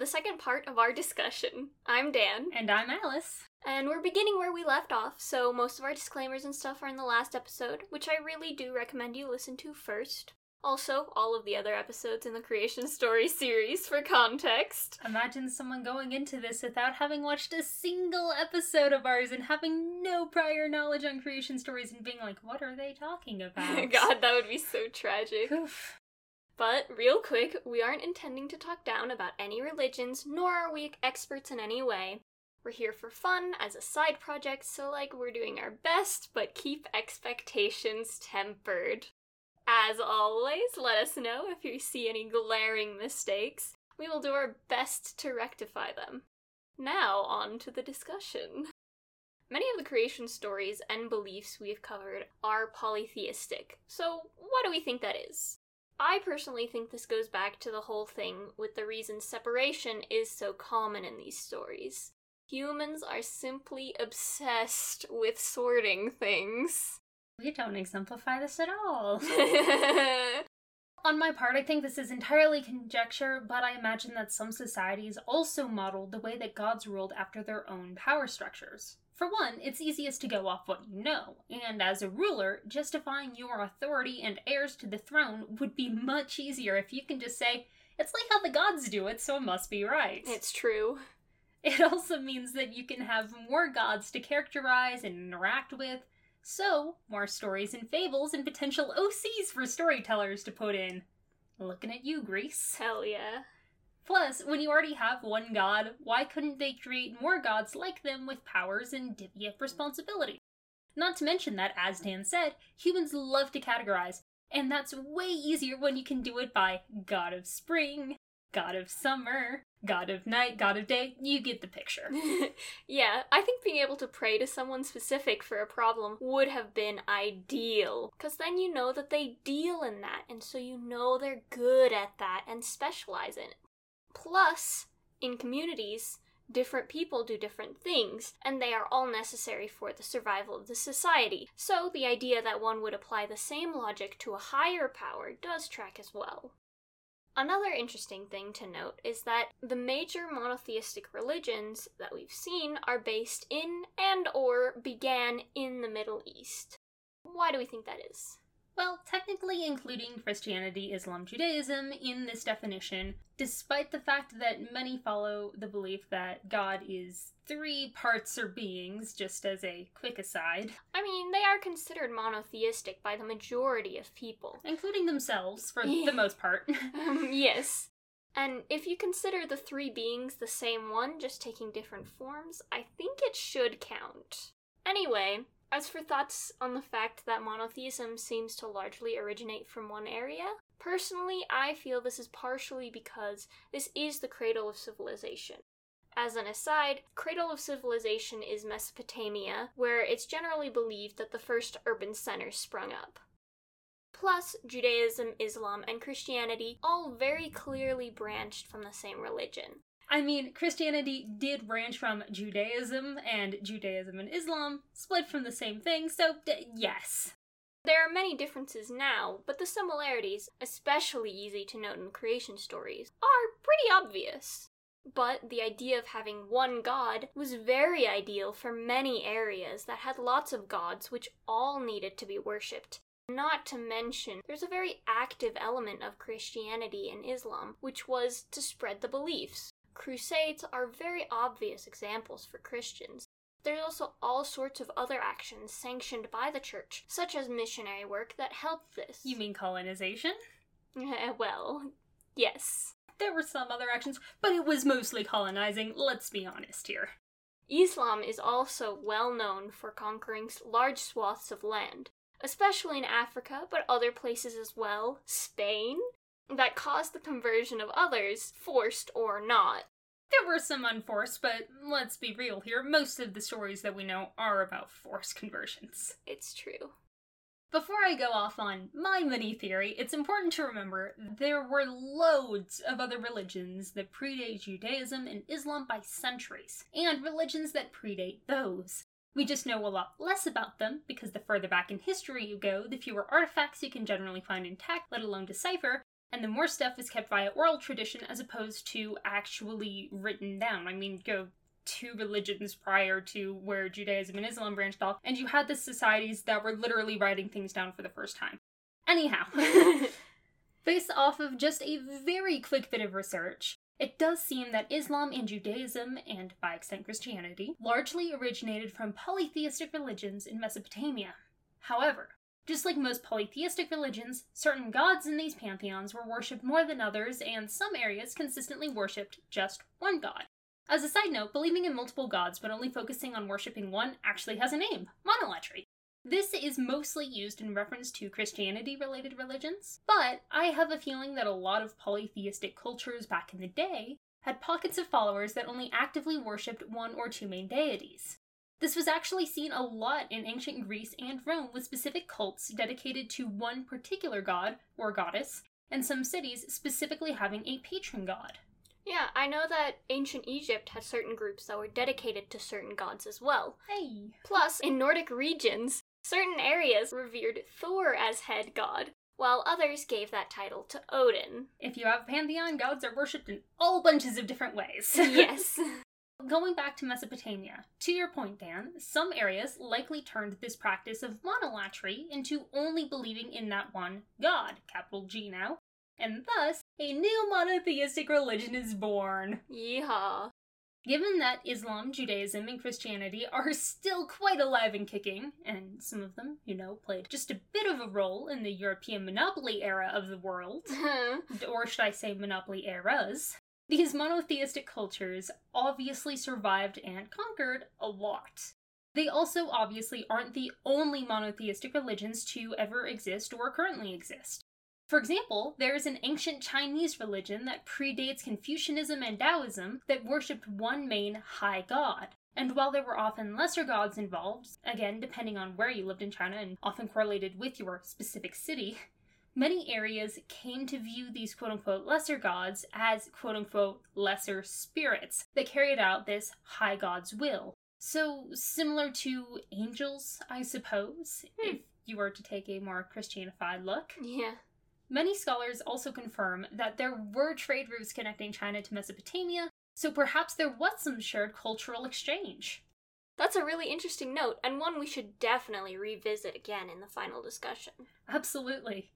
the second part of our discussion. I'm Dan. And I'm Alice. And we're beginning where we left off, so most of our disclaimers and stuff are in the last episode, which I really do recommend you listen to first. Also, all of the other episodes in the Creation Story series for context. Imagine someone going into this without having watched a single episode of ours and having no prior knowledge on creation stories and being like, what are they talking about? God, that would be so tragic. Oof. But, real quick, we aren't intending to talk down about any religions, nor are we experts in any way. We're here for fun as a side project, so, like, we're doing our best, but keep expectations tempered. As always, let us know if you see any glaring mistakes. We will do our best to rectify them. Now, on to the discussion. Many of the creation stories and beliefs we have covered are polytheistic, so what do we think that is? I personally think this goes back to the whole thing with the reason separation is so common in these stories. Humans are simply obsessed with sorting things. We don't exemplify this at all. On my part, I think this is entirely conjecture, but I imagine that some societies also modeled the way that gods ruled after their own power structures. For one, it's easiest to go off what you know, and as a ruler, justifying your authority and heirs to the throne would be much easier if you can just say, it's like how the gods do it, so it must be right. it's true. It also means that you can have more gods to characterize and interact with, so more stories and fables and potential OCs for storytellers to put in. Looking at you, Greece. Hell yeah. Plus, when you already have one god, why couldn't they create more gods like them with powers and divvy up responsibility? Not to mention that, as Dan said, humans love to categorize, and that's way easier when you can do it by god of spring, god of summer, god of night, god of day. You get the picture. yeah, I think being able to pray to someone specific for a problem would have been ideal. Because then you know that they deal in that, and so you know they're good at that and specialize in it. Plus, in communities, different people do different things, and they are all necessary for the survival of the society. So, the idea that one would apply the same logic to a higher power does track as well. Another interesting thing to note is that the major monotheistic religions that we've seen are based in and or began in the Middle East. Why do we think that is? Well, technically including Christianity, Islam, Judaism in this definition, despite the fact that many follow the belief that God is three parts or beings, just as a quick aside, I mean, they are considered monotheistic by the majority of people. including themselves for the most part. Um, yes. And if you consider the three beings the same one, just taking different forms, I think it should count. Anyway, as for thoughts on the fact that monotheism seems to largely originate from one area, personally, I feel this is partially because this is the cradle of civilization. As an aside, cradle of civilization is Mesopotamia, where it's generally believed that the first urban centers sprung up. Plus, Judaism, Islam, and Christianity all very clearly branched from the same religion. I mean, Christianity did branch from Judaism, and Judaism and Islam split from the same thing, so d- yes. There are many differences now, but the similarities, especially easy to note in creation stories, are pretty obvious. But the idea of having one god was very ideal for many areas that had lots of gods which all needed to be worshipped. Not to mention, there's a very active element of Christianity and Islam, which was to spread the beliefs. Crusades are very obvious examples for Christians. There's also all sorts of other actions sanctioned by the church, such as missionary work, that helped this. You mean colonization? well, yes. There were some other actions, but it was mostly colonizing, let's be honest here. Islam is also well known for conquering large swaths of land, especially in Africa, but other places as well, Spain, that caused the conversion of others, forced or not. There were some unforced, but let's be real here, most of the stories that we know are about forced conversions. It's true. Before I go off on my money theory, it's important to remember there were loads of other religions that predate Judaism and Islam by centuries, and religions that predate those. We just know a lot less about them because the further back in history you go, the fewer artifacts you can generally find intact, let alone decipher, and the more stuff is kept via oral tradition as opposed to actually written down. I mean, go two religions prior to where Judaism and Islam branched off, and you had the societies that were literally writing things down for the first time. Anyhow, based off of just a very quick bit of research, it does seem that Islam and Judaism, and by extent Christianity, largely originated from polytheistic religions in Mesopotamia. However, just like most polytheistic religions, certain gods in these pantheons were worshipped more than others, and some areas consistently worshipped just one god. As a side note, believing in multiple gods but only focusing on worshipping one actually has a name monolatry. This is mostly used in reference to Christianity related religions, but I have a feeling that a lot of polytheistic cultures back in the day had pockets of followers that only actively worshipped one or two main deities. This was actually seen a lot in ancient Greece and Rome with specific cults dedicated to one particular god or goddess, and some cities specifically having a patron god. Yeah, I know that ancient Egypt had certain groups that were dedicated to certain gods as well. Hey! Plus, in Nordic regions, certain areas revered Thor as head god, while others gave that title to Odin. If you have pantheon, gods are worshipped in all bunches of different ways. yes. Going back to Mesopotamia, to your point, Dan, some areas likely turned this practice of monolatry into only believing in that one god, capital G now, and thus a new monotheistic religion is born. Yeehaw. Given that Islam, Judaism, and Christianity are still quite alive and kicking, and some of them, you know, played just a bit of a role in the European monopoly era of the world, or should I say monopoly eras, these monotheistic cultures obviously survived and conquered a lot. They also obviously aren't the only monotheistic religions to ever exist or currently exist. For example, there is an ancient Chinese religion that predates Confucianism and Taoism that worshipped one main high god. And while there were often lesser gods involved, again, depending on where you lived in China and often correlated with your specific city, many areas came to view these quote unquote lesser gods as quote unquote lesser spirits that carried out this high god's will. So, similar to angels, I suppose, Hmm. if you were to take a more Christianified look. yeah. Many scholars also confirm that there were trade routes connecting China to Mesopotamia, so perhaps there was some shared cultural exchange. That's a really interesting note, and one we should definitely revisit again in the final discussion. Absolutely.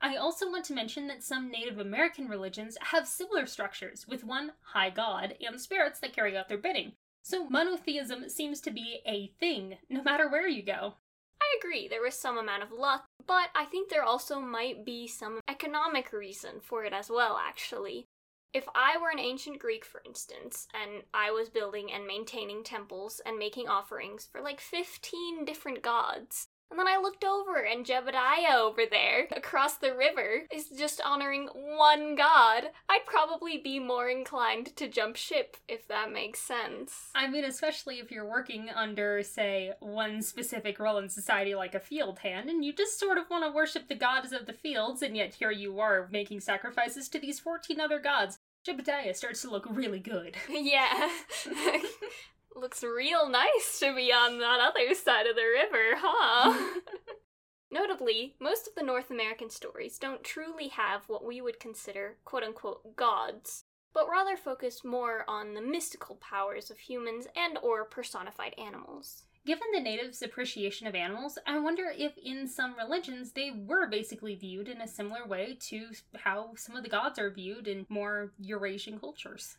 I also want to mention that some Native American religions have similar structures, with one high god and spirits that carry out their bidding. So monotheism seems to be a thing, no matter where you go. I agree, there was some amount of luck, but I think there also might be some economic reason for it as well, actually. If I were an ancient Greek, for instance, and I was building and maintaining temples and making offerings for like 15 different gods, and then I looked over and Jebediah over there, across the river, is just honoring one god, I'd probably be more inclined to jump ship, if that makes sense. I mean, especially if you're working under, say, one specific role in society like a field hand, and you just sort of want to worship the gods of the fields, and yet here you are making sacrifices to these 14 other gods. Jebediah starts to look really good. Yeah. Looks real nice to be on that other side of the river, huh? Notably, most of the North American stories don't truly have what we would consider quote unquote gods, but rather focus more on the mystical powers of humans and or personified animals. Given the natives' appreciation of animals, I wonder if in some religions they were basically viewed in a similar way to how some of the gods are viewed in more Eurasian cultures.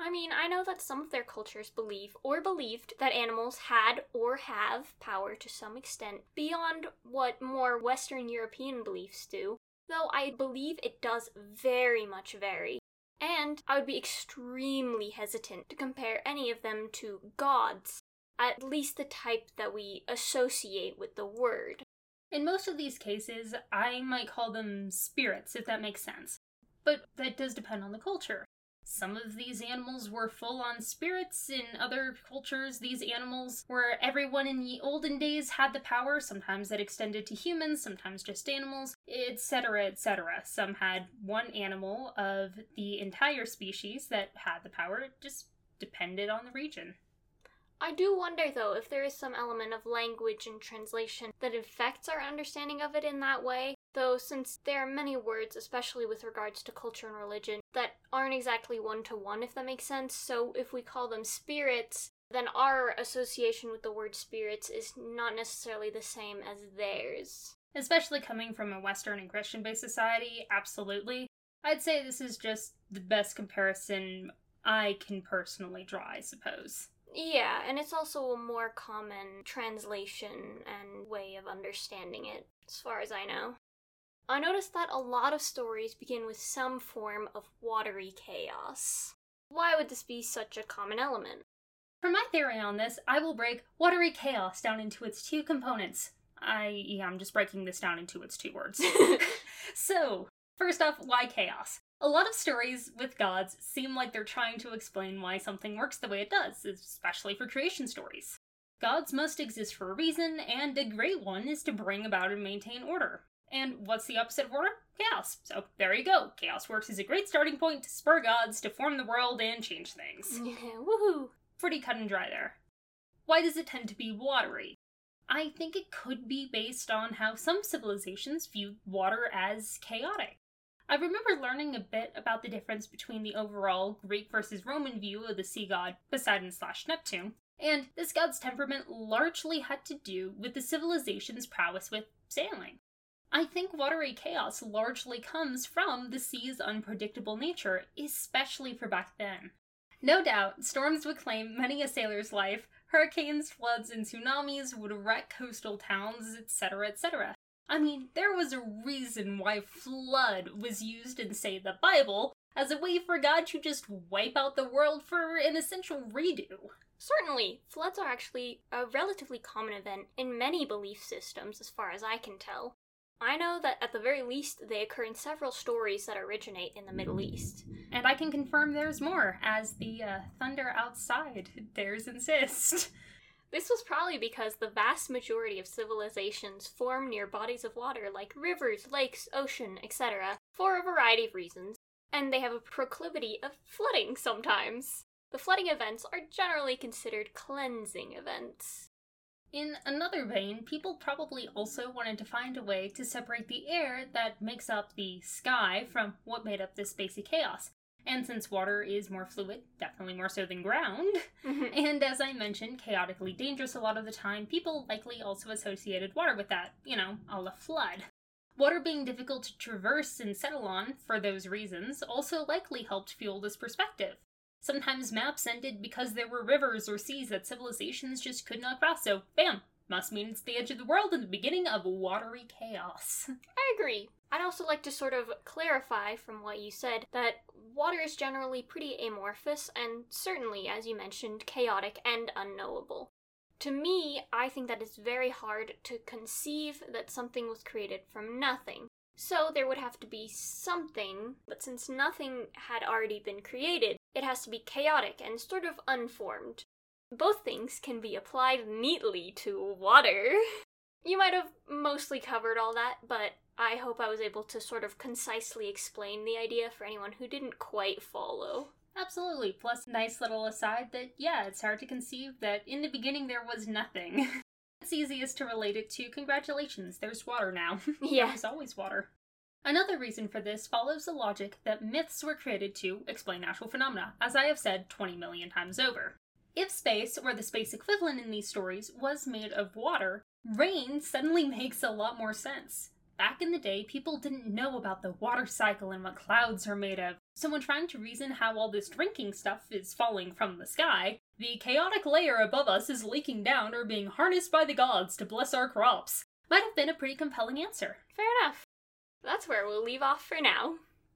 I mean, I know that some of their cultures believe or believed that animals had or have power to some extent beyond what more Western European beliefs do, though I believe it does very much vary. And I would be extremely hesitant to compare any of them to gods, at least the type that we associate with the word. In most of these cases, I might call them spirits, if that makes sense. But that does depend on the culture. Some of these animals were full on spirits. In other cultures, these animals were everyone in the olden days had the power. Sometimes that extended to humans, sometimes just animals, etc., etc. Some had one animal of the entire species that had the power. It just depended on the region. I do wonder, though, if there is some element of language and translation that affects our understanding of it in that way. Though, since there are many words, especially with regards to culture and religion, that aren't exactly one to one, if that makes sense, so if we call them spirits, then our association with the word spirits is not necessarily the same as theirs. Especially coming from a Western and Christian based society, absolutely. I'd say this is just the best comparison I can personally draw, I suppose. Yeah, and it's also a more common translation and way of understanding it, as far as I know. I noticed that a lot of stories begin with some form of watery chaos. Why would this be such a common element? For my theory on this, I will break watery chaos down into its two components. I, yeah, I'm just breaking this down into its two words. so, first off, why chaos? A lot of stories with gods seem like they're trying to explain why something works the way it does, especially for creation stories. Gods must exist for a reason, and a great one is to bring about and maintain order. And what's the opposite of order? Chaos. So there you go. Chaos works as a great starting point to spur gods to form the world and change things. Woohoo! Pretty cut and dry there. Why does it tend to be watery? I think it could be based on how some civilizations view water as chaotic. I remember learning a bit about the difference between the overall Greek versus Roman view of the sea god Poseidon slash Neptune, and this god's temperament largely had to do with the civilization's prowess with sailing. I think watery chaos largely comes from the sea's unpredictable nature, especially for back then. No doubt, storms would claim many a sailor's life, hurricanes, floods, and tsunamis would wreck coastal towns, etc., etc. I mean, there was a reason why flood was used in, say, the Bible as a way for God to just wipe out the world for an essential redo. Certainly, floods are actually a relatively common event in many belief systems, as far as I can tell. I know that at the very least they occur in several stories that originate in the Middle East. And I can confirm there's more, as the uh, thunder outside dares insist. This was probably because the vast majority of civilizations form near bodies of water like rivers, lakes, ocean, etc., for a variety of reasons, and they have a proclivity of flooding sometimes. The flooding events are generally considered cleansing events. In another vein, people probably also wanted to find a way to separate the air that makes up the sky from what made up this spacey chaos. And since water is more fluid, definitely more so than ground, mm-hmm. and as I mentioned, chaotically dangerous a lot of the time, people likely also associated water with that, you know, a la flood. Water being difficult to traverse and settle on for those reasons also likely helped fuel this perspective. Sometimes maps ended because there were rivers or seas that civilizations just could not cross, so bam, must mean it's the edge of the world and the beginning of watery chaos. I agree. I'd also like to sort of clarify from what you said that water is generally pretty amorphous and certainly, as you mentioned, chaotic and unknowable. To me, I think that it's very hard to conceive that something was created from nothing. So there would have to be something, but since nothing had already been created, it has to be chaotic and sort of unformed. Both things can be applied neatly to water. You might have mostly covered all that, but I hope I was able to sort of concisely explain the idea for anyone who didn't quite follow. Absolutely. Plus, nice little aside that, yeah, it's hard to conceive that in the beginning there was nothing. it's easiest to relate it to congratulations, there's water now. Yeah. There's always water. Another reason for this follows the logic that myths were created to explain natural phenomena, as I have said 20 million times over. If space, or the space equivalent in these stories, was made of water, rain suddenly makes a lot more sense. Back in the day, people didn't know about the water cycle and what clouds are made of, so when trying to reason how all this drinking stuff is falling from the sky, the chaotic layer above us is leaking down or being harnessed by the gods to bless our crops. Might have been a pretty compelling answer. Fair enough. That's where we'll leave off for now.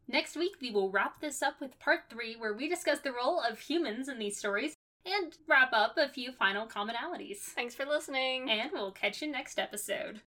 Next week, we will wrap this up with part three, where we discuss the role of humans in these stories and wrap up a few final commonalities. Thanks for listening. And we'll catch you next episode.